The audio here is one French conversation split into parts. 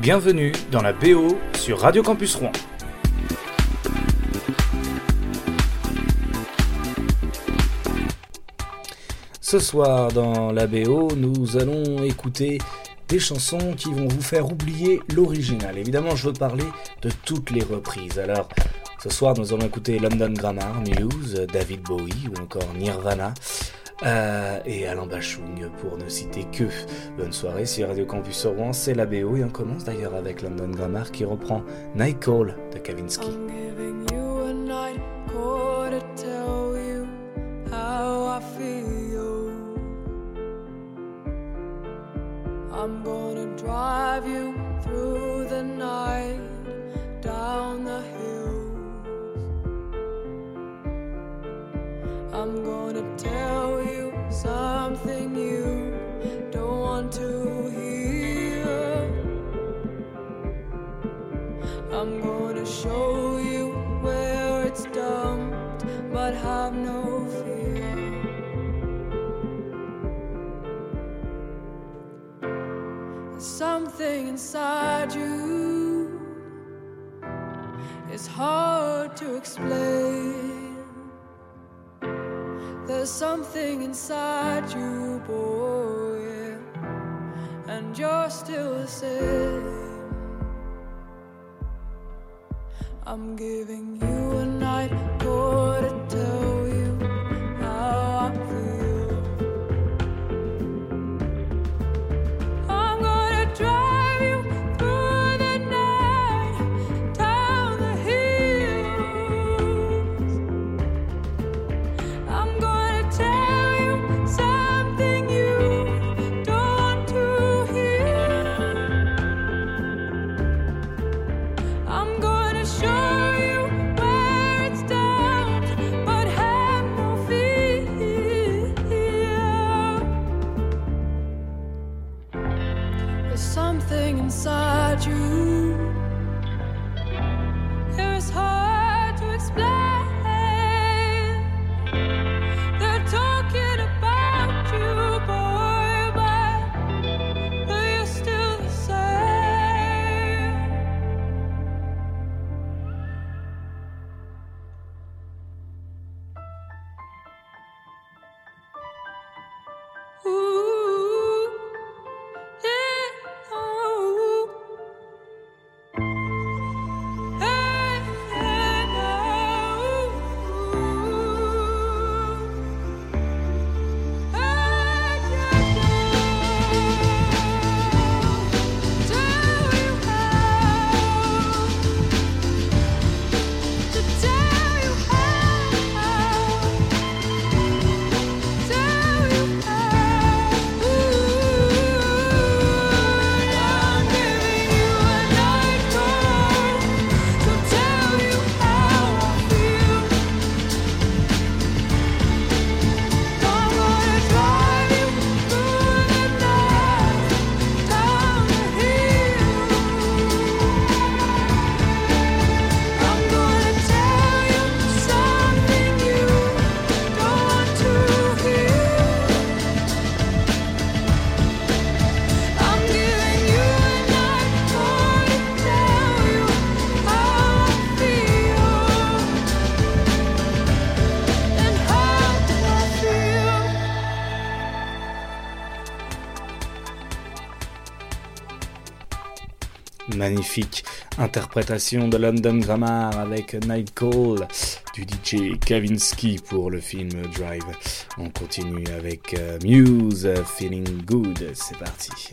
Bienvenue dans la BO sur Radio Campus Rouen. Ce soir dans la BO, nous allons écouter des chansons qui vont vous faire oublier l'original. Évidemment, je veux parler de toutes les reprises. Alors, ce soir, nous allons écouter London Grammar, News, David Bowie ou encore Nirvana. Euh, et Alain Bachung pour ne citer que. Bonne soirée sur Radio Campus Rouen, c'est la BO et on commence d'ailleurs avec London Grammar qui reprend Night Call de Kavinsky. Something inside you, boy, and you're still the same. I'm giving you Magnifique interprétation de London Grammar avec Night Call du DJ Kavinsky pour le film Drive. On continue avec euh, Muse, Feeling Good. C'est parti.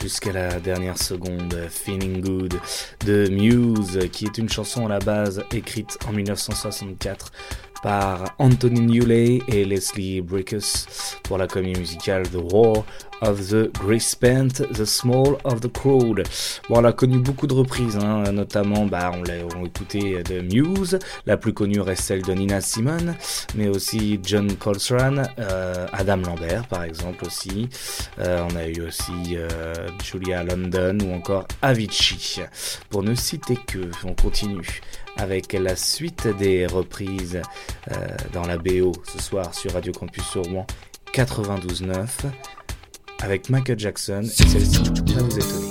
jusqu'à la dernière seconde, Feeling Good de Muse, qui est une chanson à la base écrite en 1964 par Anthony Newley et Leslie Brickus pour la comédie musicale The War of the Grey Spent, The Small of the Crowd. Bon, elle a connu beaucoup de reprises, hein, notamment, bah, on l'a écouté de Muse, la plus connue reste celle de Nina Simone, mais aussi John Coltrane, euh, Adam Lambert par exemple aussi. Euh, on a eu aussi euh, Julia London ou encore Avicii, pour ne citer que. On continue avec la suite des reprises euh, dans la BO ce soir sur Radio Campus Rouen 92.9 avec Michael Jackson et celle-ci va vous étonner.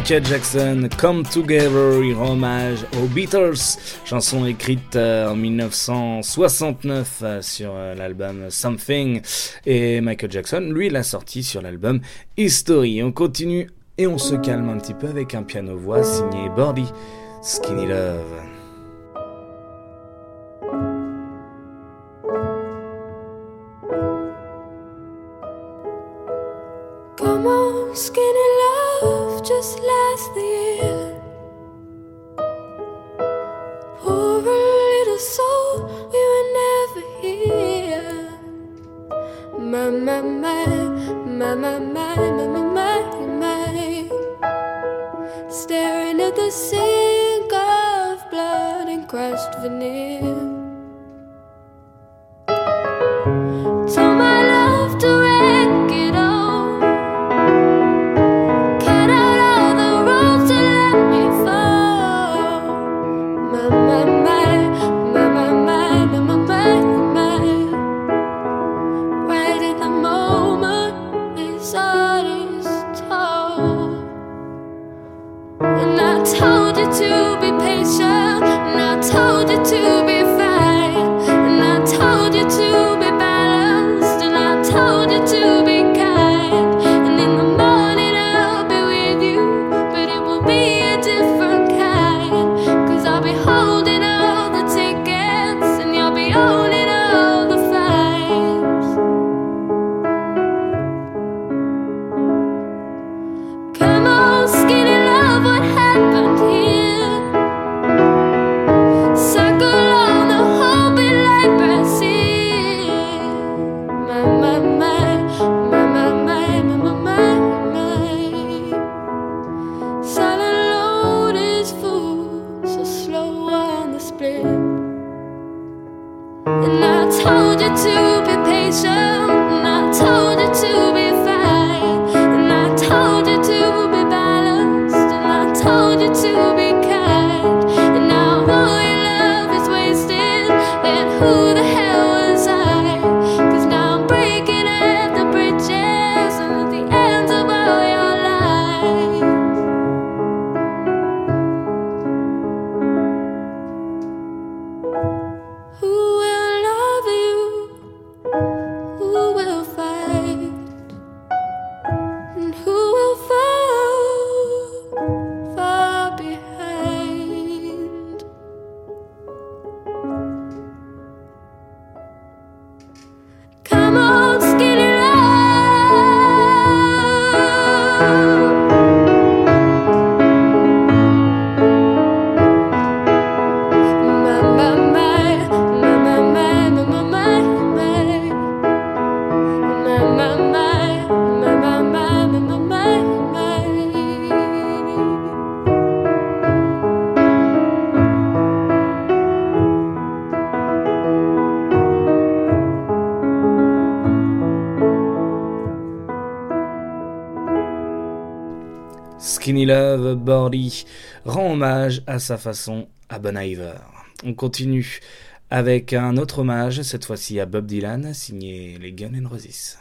Michael Jackson, Come Together, hommage aux Beatles, chanson écrite euh, en 1969 euh, sur euh, l'album Something, et Michael Jackson, lui, l'a sorti sur l'album History. On continue et on se calme un petit peu avec un piano-voix signé Love. skinny love just last year. Poor little soul, we were never here. My, my, my, my, my, my, my, my, my, my. Staring at the sink of blood and crushed veneer. Love Bordy rend hommage à sa façon à Bon Iver. On continue avec un autre hommage, cette fois-ci à Bob Dylan, signé les Gun N' Roses.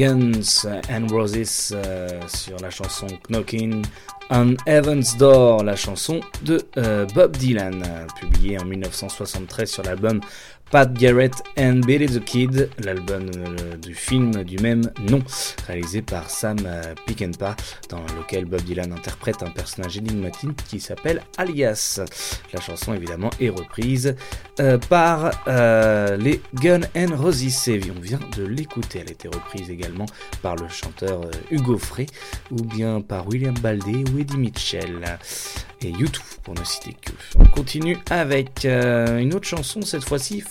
Guns and Roses euh, sur la chanson Knocking on Heaven's Door, la chanson de euh, Bob Dylan, publiée en 1973 sur l'album Pat Garrett and Billy the Kid, l'album euh, du film du même nom, réalisé par Sam euh, Peckinpah, dans lequel Bob Dylan interprète un personnage énigmatique qui s'appelle Alias. La chanson évidemment est reprise euh, par les Gun and Roses et on vient de l'écouter. Elle a été reprise également par le chanteur Hugo Frey ou bien par William Baldé ou Eddie Mitchell et YouTube pour ne citer que. On continue avec une autre chanson, cette fois-ci.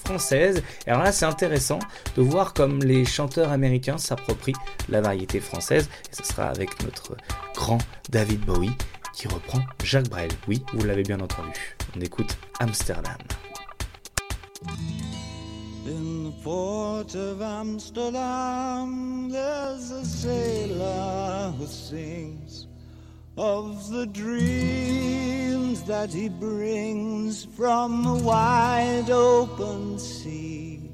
Et alors là, c'est intéressant de voir comme les chanteurs américains s'approprient la variété française. Et ce sera avec notre grand David Bowie qui reprend Jacques Brel. Oui, vous l'avez bien entendu. On écoute Amsterdam. Of the dreams that he brings from the wide open sea.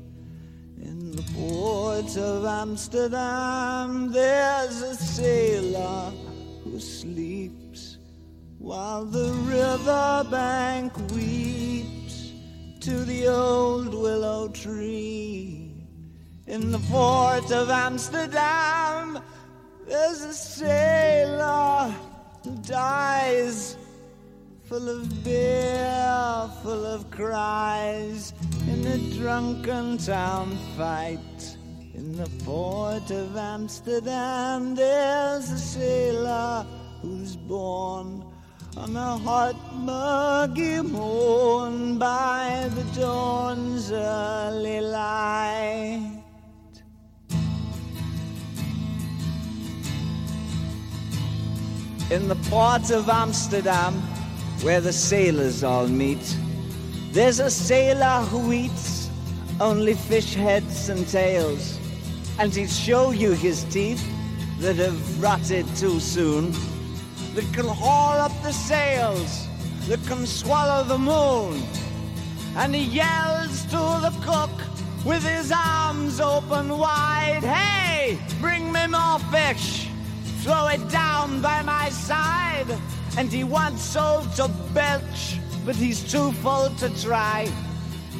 In the port of Amsterdam, there's a sailor who sleeps while the riverbank weeps to the old willow tree. In the port of Amsterdam, there's a sailor dies full of beer, full of cries, in a drunken town fight. In the port of Amsterdam, there's a sailor who's born on a hot, muggy morn by the dawn's early light. In the port of Amsterdam, where the sailors all meet, there's a sailor who eats only fish heads and tails, and he'll show you his teeth that have rotted too soon, that can haul up the sails, that can swallow the moon. And he yells to the cook with his arms open wide, Hey, bring me more fish! Throw it down by my side. And he wants so to belch, but he's too full to try.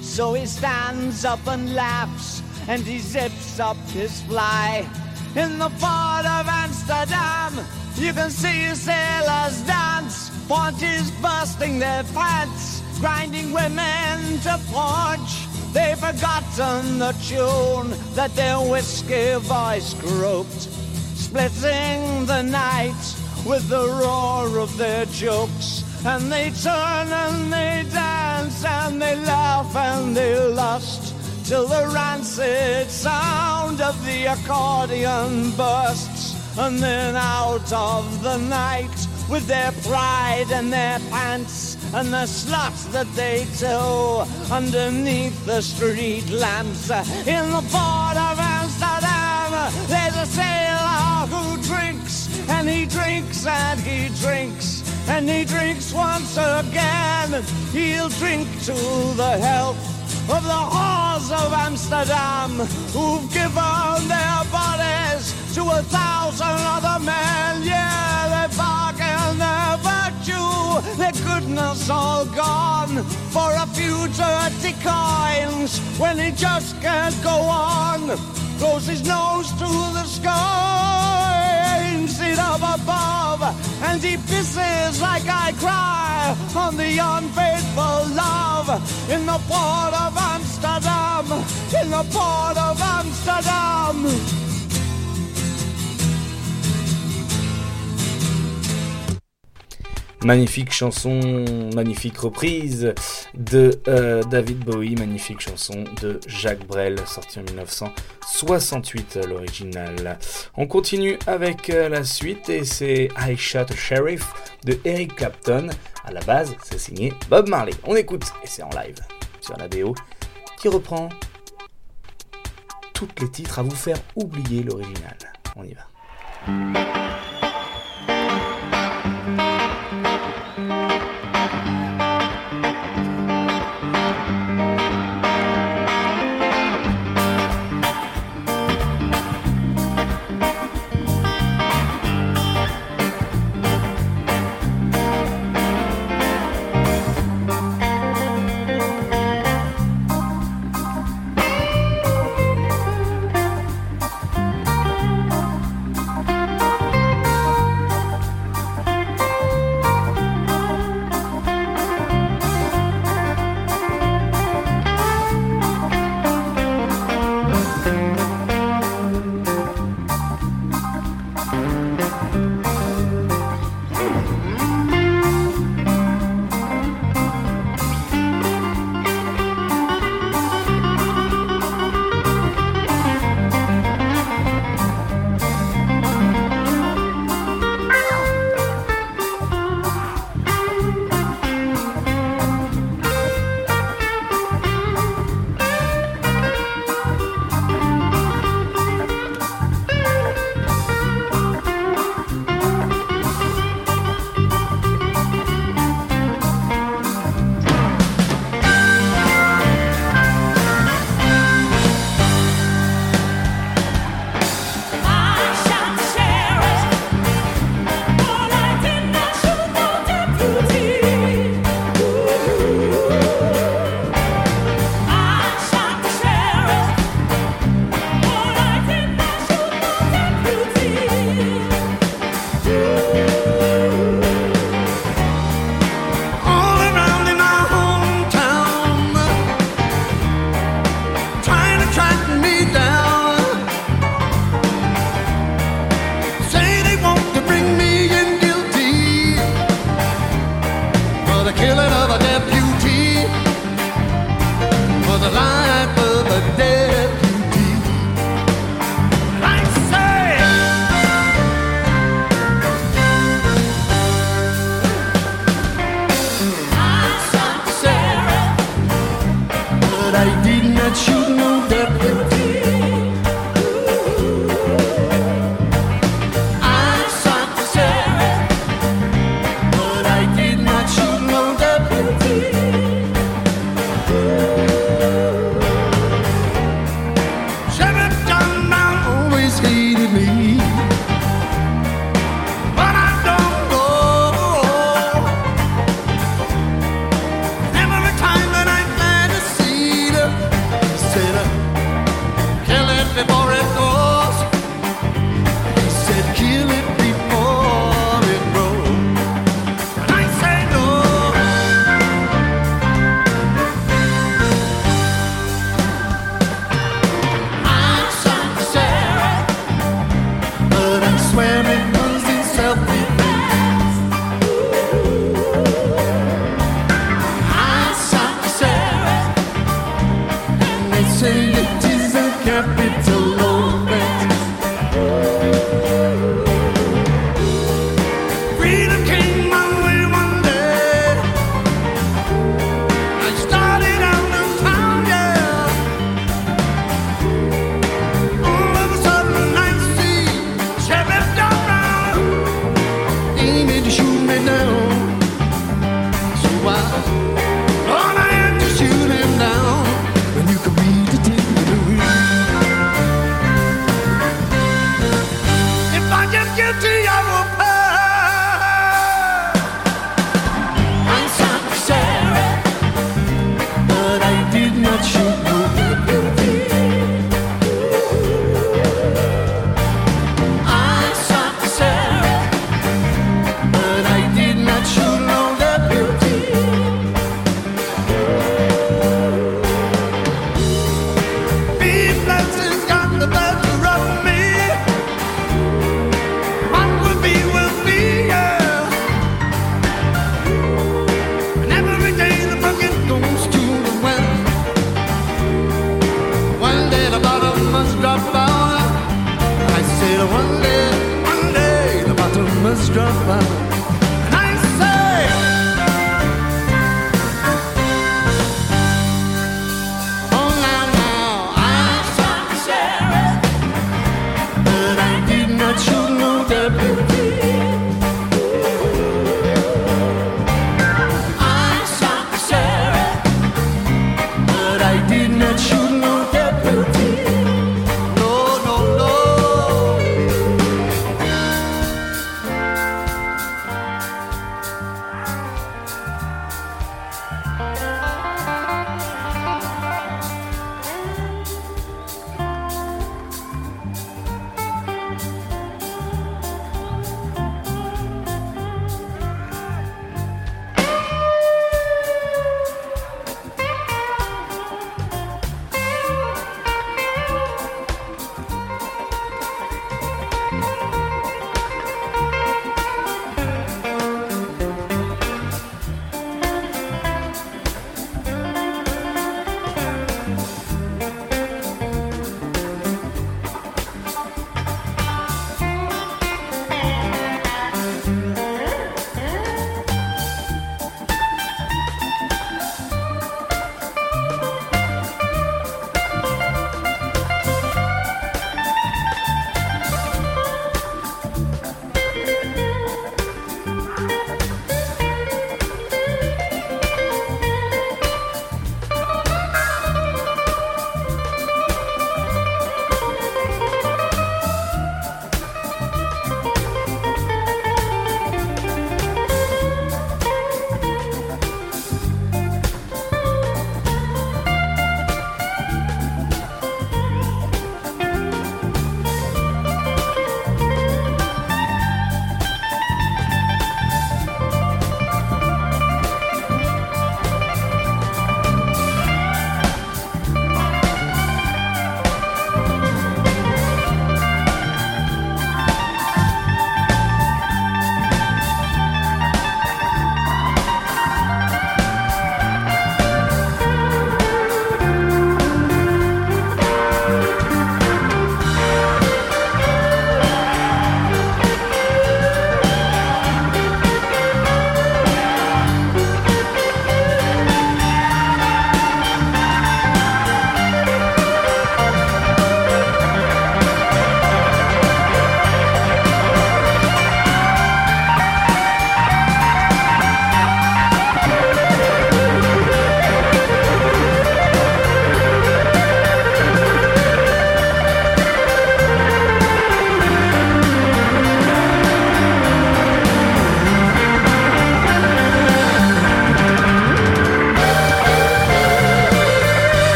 So he stands up and laughs, and he zips up his fly. In the port of Amsterdam, you can see sailors dance, ponches bursting their pants, grinding women to punch. They've forgotten the tune that their whiskey voice groped splitting the night with the roar of their jokes. And they turn and they dance and they laugh and they lust till the rancid sound of the accordion bursts. And then out of the night with their pride and their pants and the sluts that they tow underneath the street lamps in the port of. There's a sailor who drinks and he drinks and he drinks and he drinks once again. He'll drink to the health of the whores of Amsterdam who've given their bodies to a thousand other men. Yeah, they bargain their virtue, their goodness all gone for a few dirty coins when he just can't go on. Close his nose to the sky, sit up above, and he pisses like I cry on the unfaithful love in the port of Amsterdam, in the port of Amsterdam. Magnifique chanson, magnifique reprise de euh, David Bowie, magnifique chanson de Jacques Brel, sortie en 1968 l'original. On continue avec euh, la suite et c'est I Shot a Sheriff de Eric Clapton. À la base, c'est signé Bob Marley. On écoute et c'est en live sur la BO qui reprend tous les titres à vous faire oublier l'original. On y va.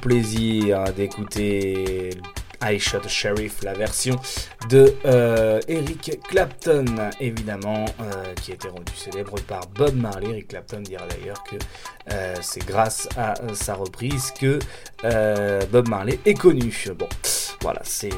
Plaisir d'écouter I Shot Sheriff, la version de euh, Eric Clapton, évidemment, euh, qui a été rendu célèbre par Bob Marley. Eric Clapton dira d'ailleurs que euh, c'est grâce à sa reprise que Bob Marley est connu. Bon, voilà, c'est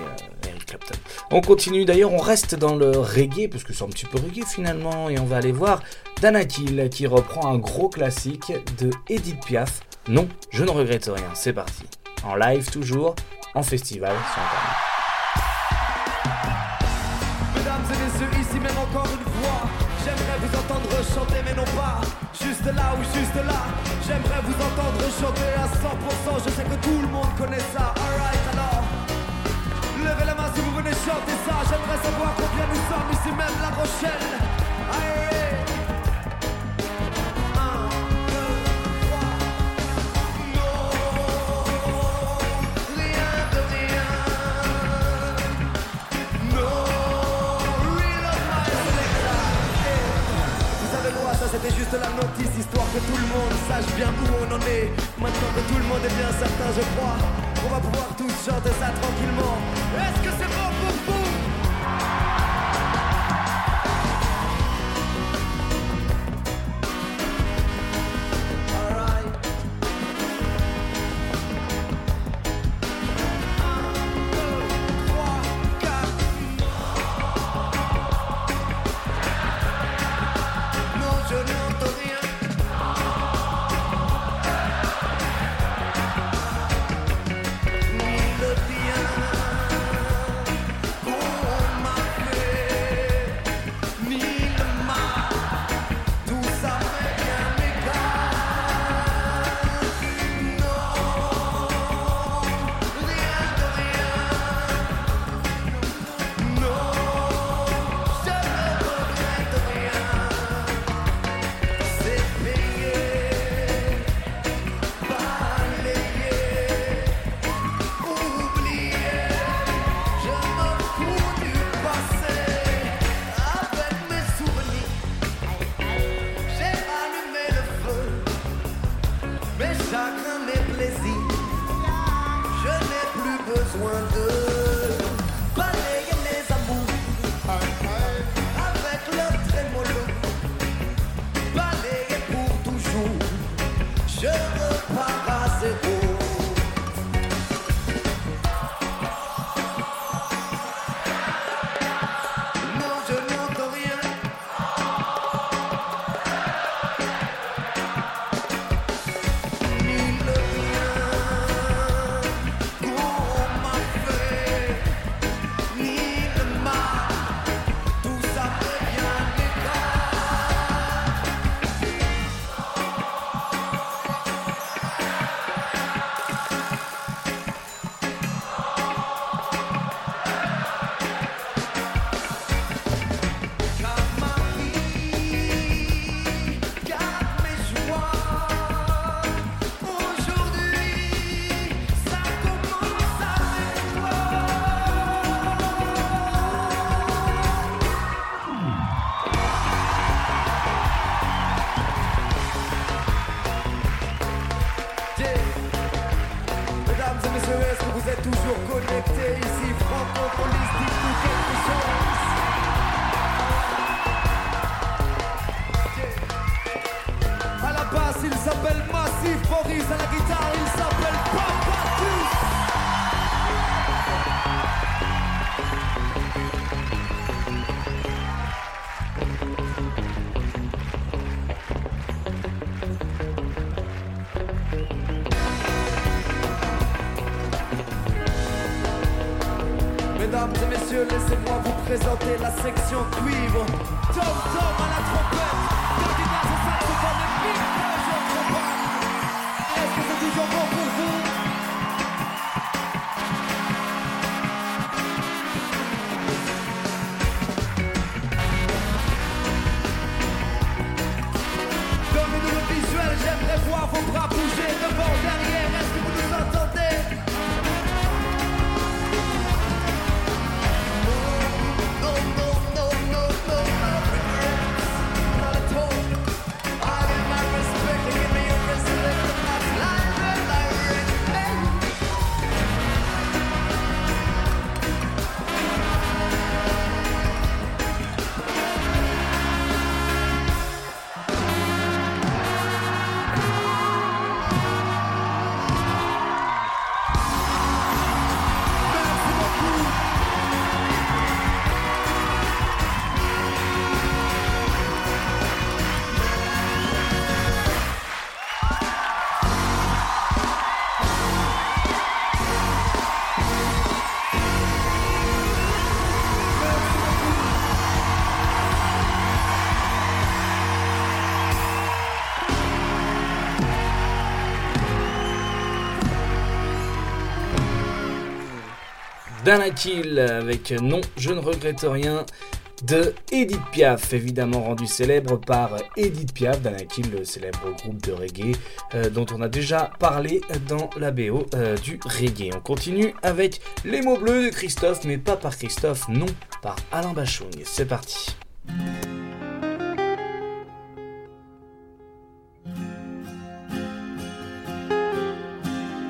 Eric Clapton. On continue d'ailleurs, on reste dans le reggae, parce que c'est un petit peu reggae finalement, et on va aller voir Danakil qui reprend un gros classique de Edith Piaf. Non, je ne regrette rien, c'est parti. En live toujours, en festival sur Internet. Mesdames et messieurs, ici même encore une fois, j'aimerais vous entendre chanter, mais non pas juste là ou juste là. J'aimerais vous entendre chanter à 100%. Je sais que tout le monde connaît ça. Alright, alors, levez la main si vous venez chanter ça. J'aimerais savoir combien nous sommes ici même La Rochelle. Allez. C'était juste la notice, histoire que tout le monde sache bien où on en est. Maintenant que tout le monde est bien certain, je crois, on va pouvoir tous chanter ça tranquillement. Est-ce que c'est bon pour vous? Danakil avec Non, je ne regrette rien de Edith Piaf, évidemment rendu célèbre par Edith Piaf, Danakil, le célèbre groupe de reggae euh, dont on a déjà parlé dans la BO euh, du reggae. On continue avec Les mots bleus de Christophe, mais pas par Christophe, non, par Alain Bachung. C'est parti.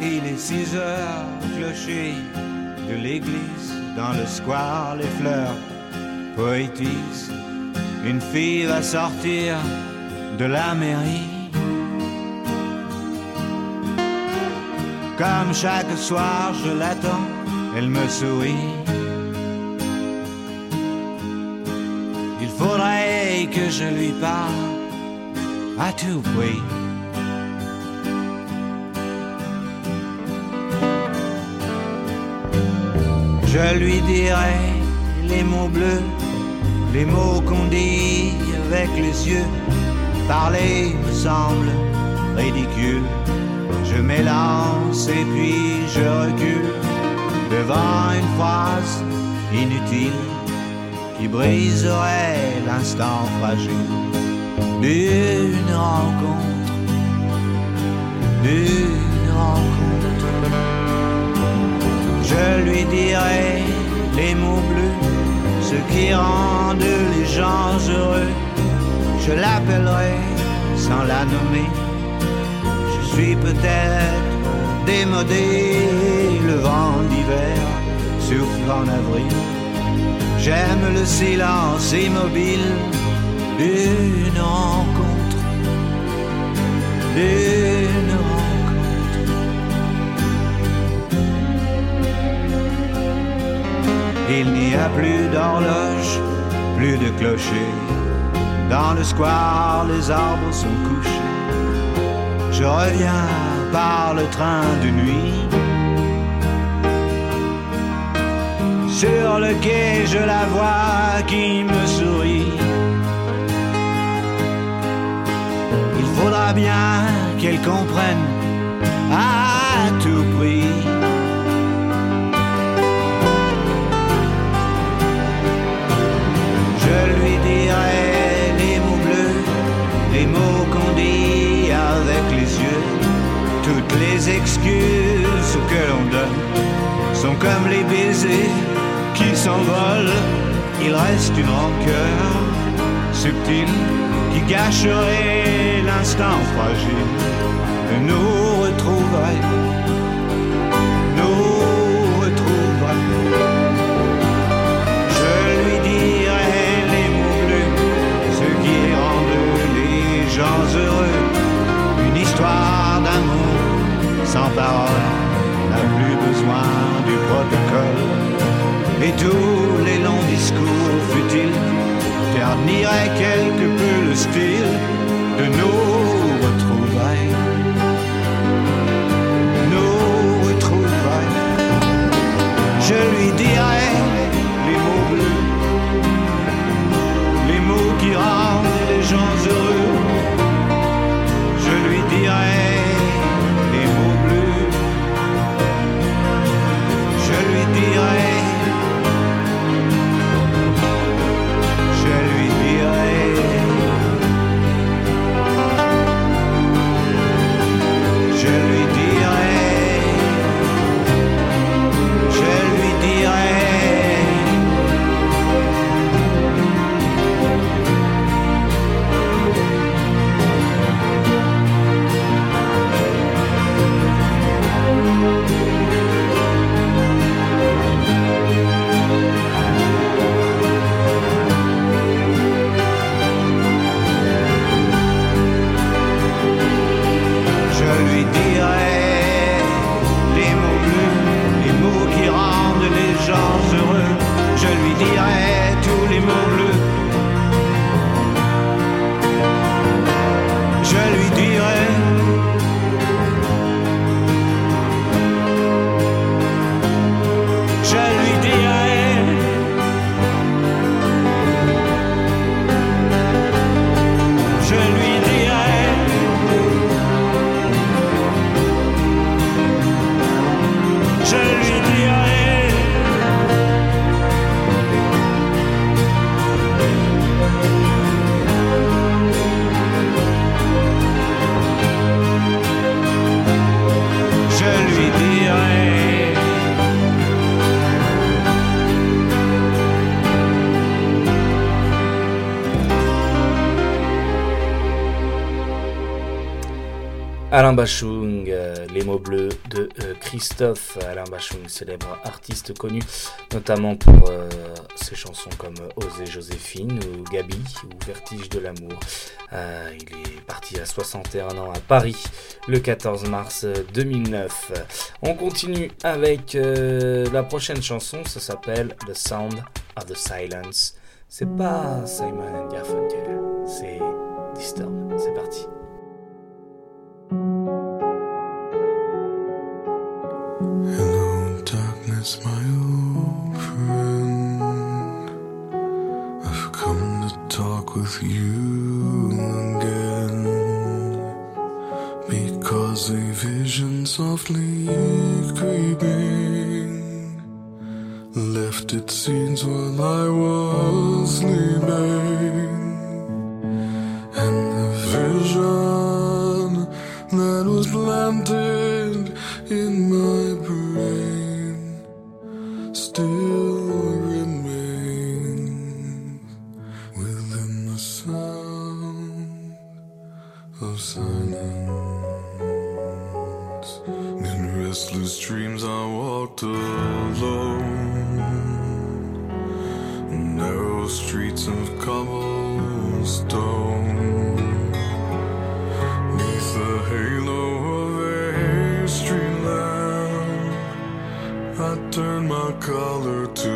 Il est 6 heures, clocher l'église, dans le square, les fleurs poétisent. Une fille va sortir de la mairie. Comme chaque soir, je l'attends, elle me sourit. Il faudrait que je lui parle à tout prix. Je lui dirai les mots bleus, les mots qu'on dit avec les yeux. Parler me semble ridicule. Je m'élance et puis je recule devant une phrase inutile qui briserait l'instant fragile d'une rencontre, d'une rencontre. Je lui dirai les mots bleus, ce qui rendent les gens heureux. Je l'appellerai sans la nommer. Je suis peut-être démodé, le vent d'hiver souffle en avril. J'aime le silence immobile d'une rencontre, d'une Il n'y a plus d'horloge, plus de clocher. Dans le square, les arbres sont couchés. Je reviens par le train de nuit. Sur le quai, je la vois qui me sourit. Il faudra bien qu'elle comprenne à les excuses que l'on donne sont comme les baisers qui s'envolent. Il reste une rancœur subtile qui gâcherait l'instant fragile de nous retrouver. Alain Bachung, euh, Les mots bleus de euh, Christophe. Alain Bachung, célèbre artiste connu notamment pour euh, ses chansons comme Osée Joséphine ou Gabi ou Vertige de l'amour. il est parti à 61 ans à Paris le 14 mars 2009. On continue avec la prochaine chanson, ça s'appelle The Sound of the Silence. C'est pas Simon Garfunkel, c'est Disturb. C'est parti. Hello, darkness, my old friend. I've come to talk with you again. Because a vision softly creeping left its seeds while I was sleeping. Alone, narrow streets of cobblestone. Neath the halo of a street lamp, I turned my collar to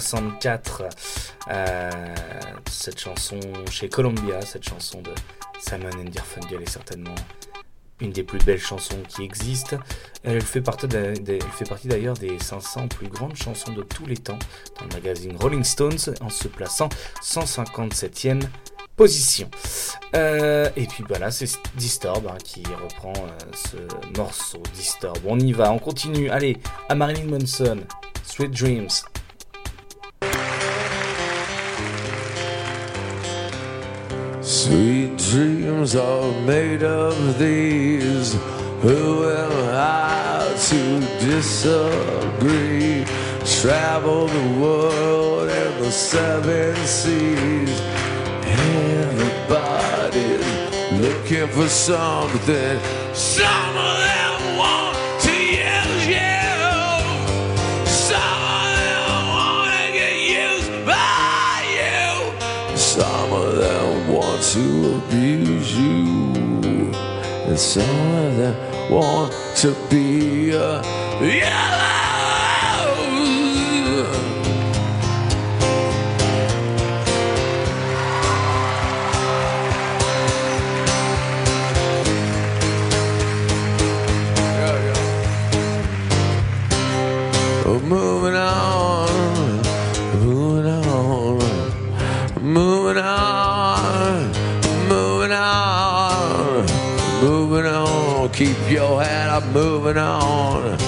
64. Euh, cette chanson chez Columbia, cette chanson de Simon Garfunkel est certainement une des plus belles chansons qui existent. Euh, elle fait partie, d'ailleurs des 500 plus grandes chansons de tous les temps dans le magazine Rolling Stones en se plaçant 157e position. Euh, et puis voilà, c'est Disturb hein, qui reprend ce morceau Disturb. On y va, on continue. Allez, à Marilyn Manson, Sweet Dreams. Sweet dreams are made of these. Who am I to disagree? Travel the world and the seven seas. Everybody's looking for something. Something! some of them want to be a yellow. your head up, moving on.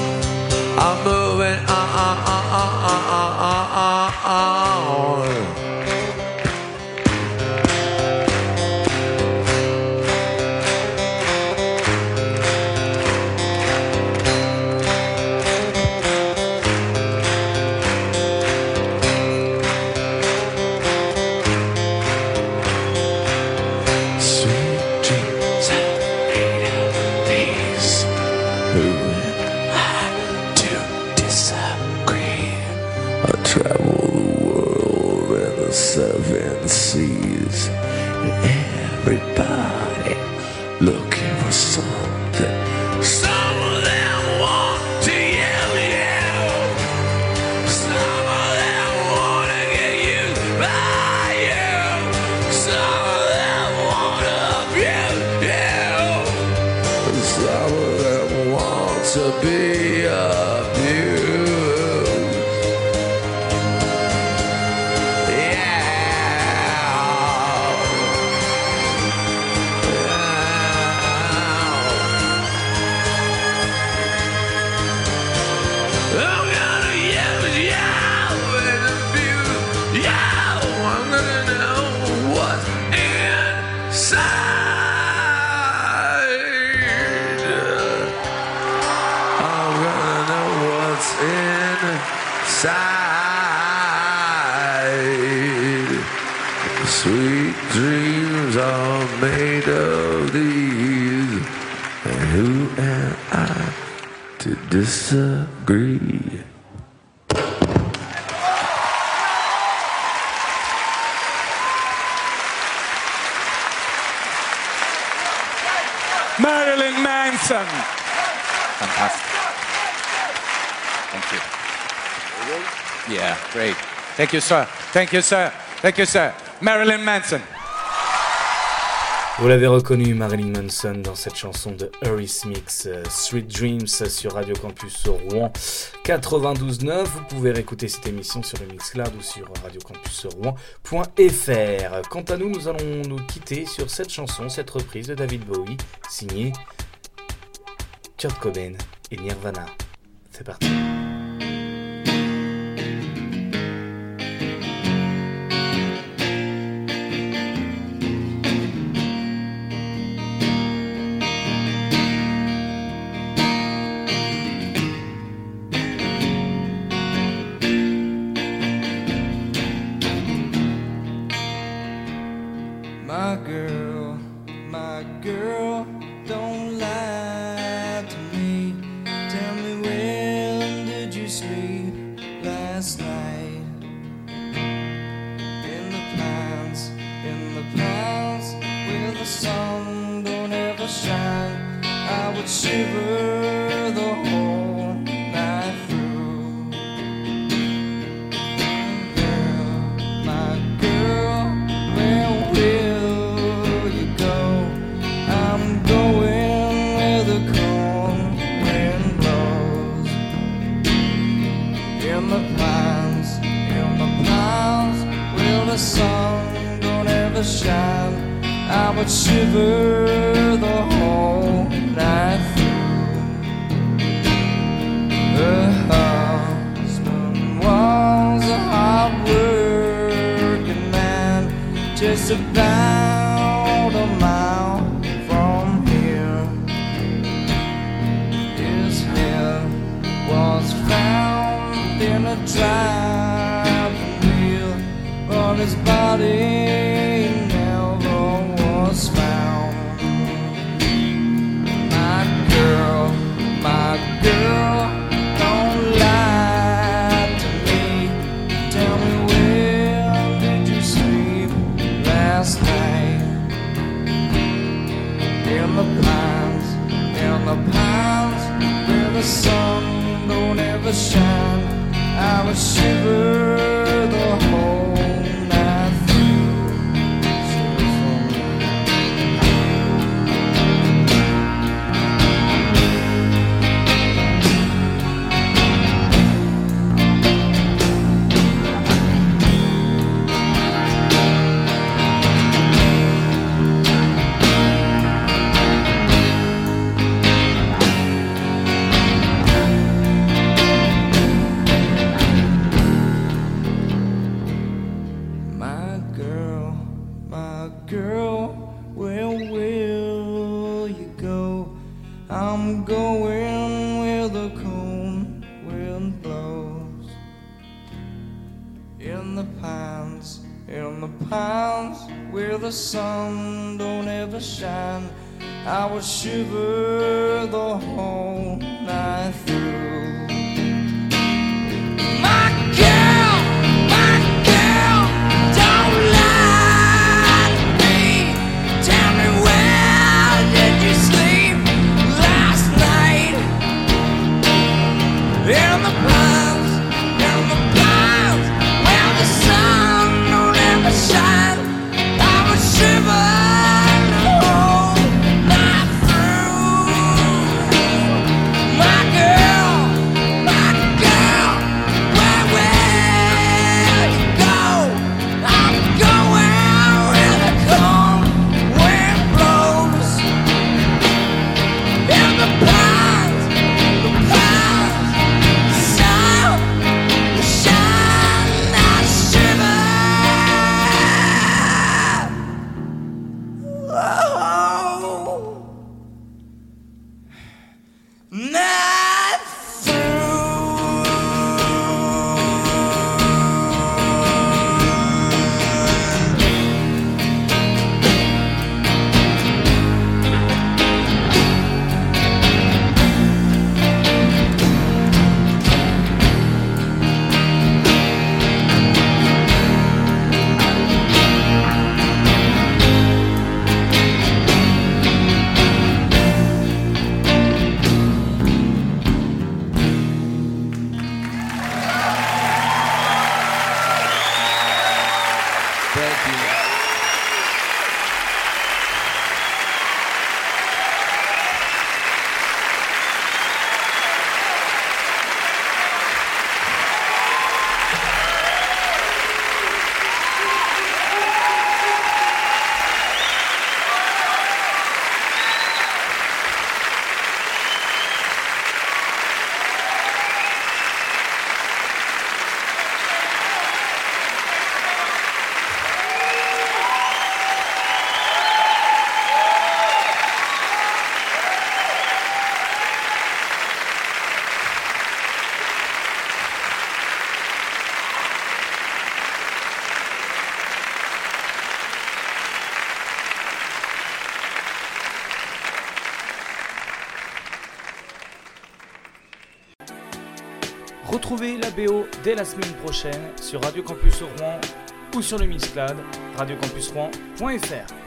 Thank you, sir. Thank you, Marilyn Manson. Vous l'avez reconnu, Marilyn Manson, dans cette chanson de Harris Mix, euh, Sweet Dreams sur Radio Campus Rouen 92.9. Vous pouvez réécouter cette émission sur le Mixcloud ou sur radiocampusrouen.fr. Quant à nous, nous allons nous quitter sur cette chanson, cette reprise de David Bowie, signée Kurt Cobain et Nirvana. C'est parti. time I was super. dès la semaine prochaine sur Radio Campus Rouen ou sur le Mixcloud, radiocampusrouen.fr.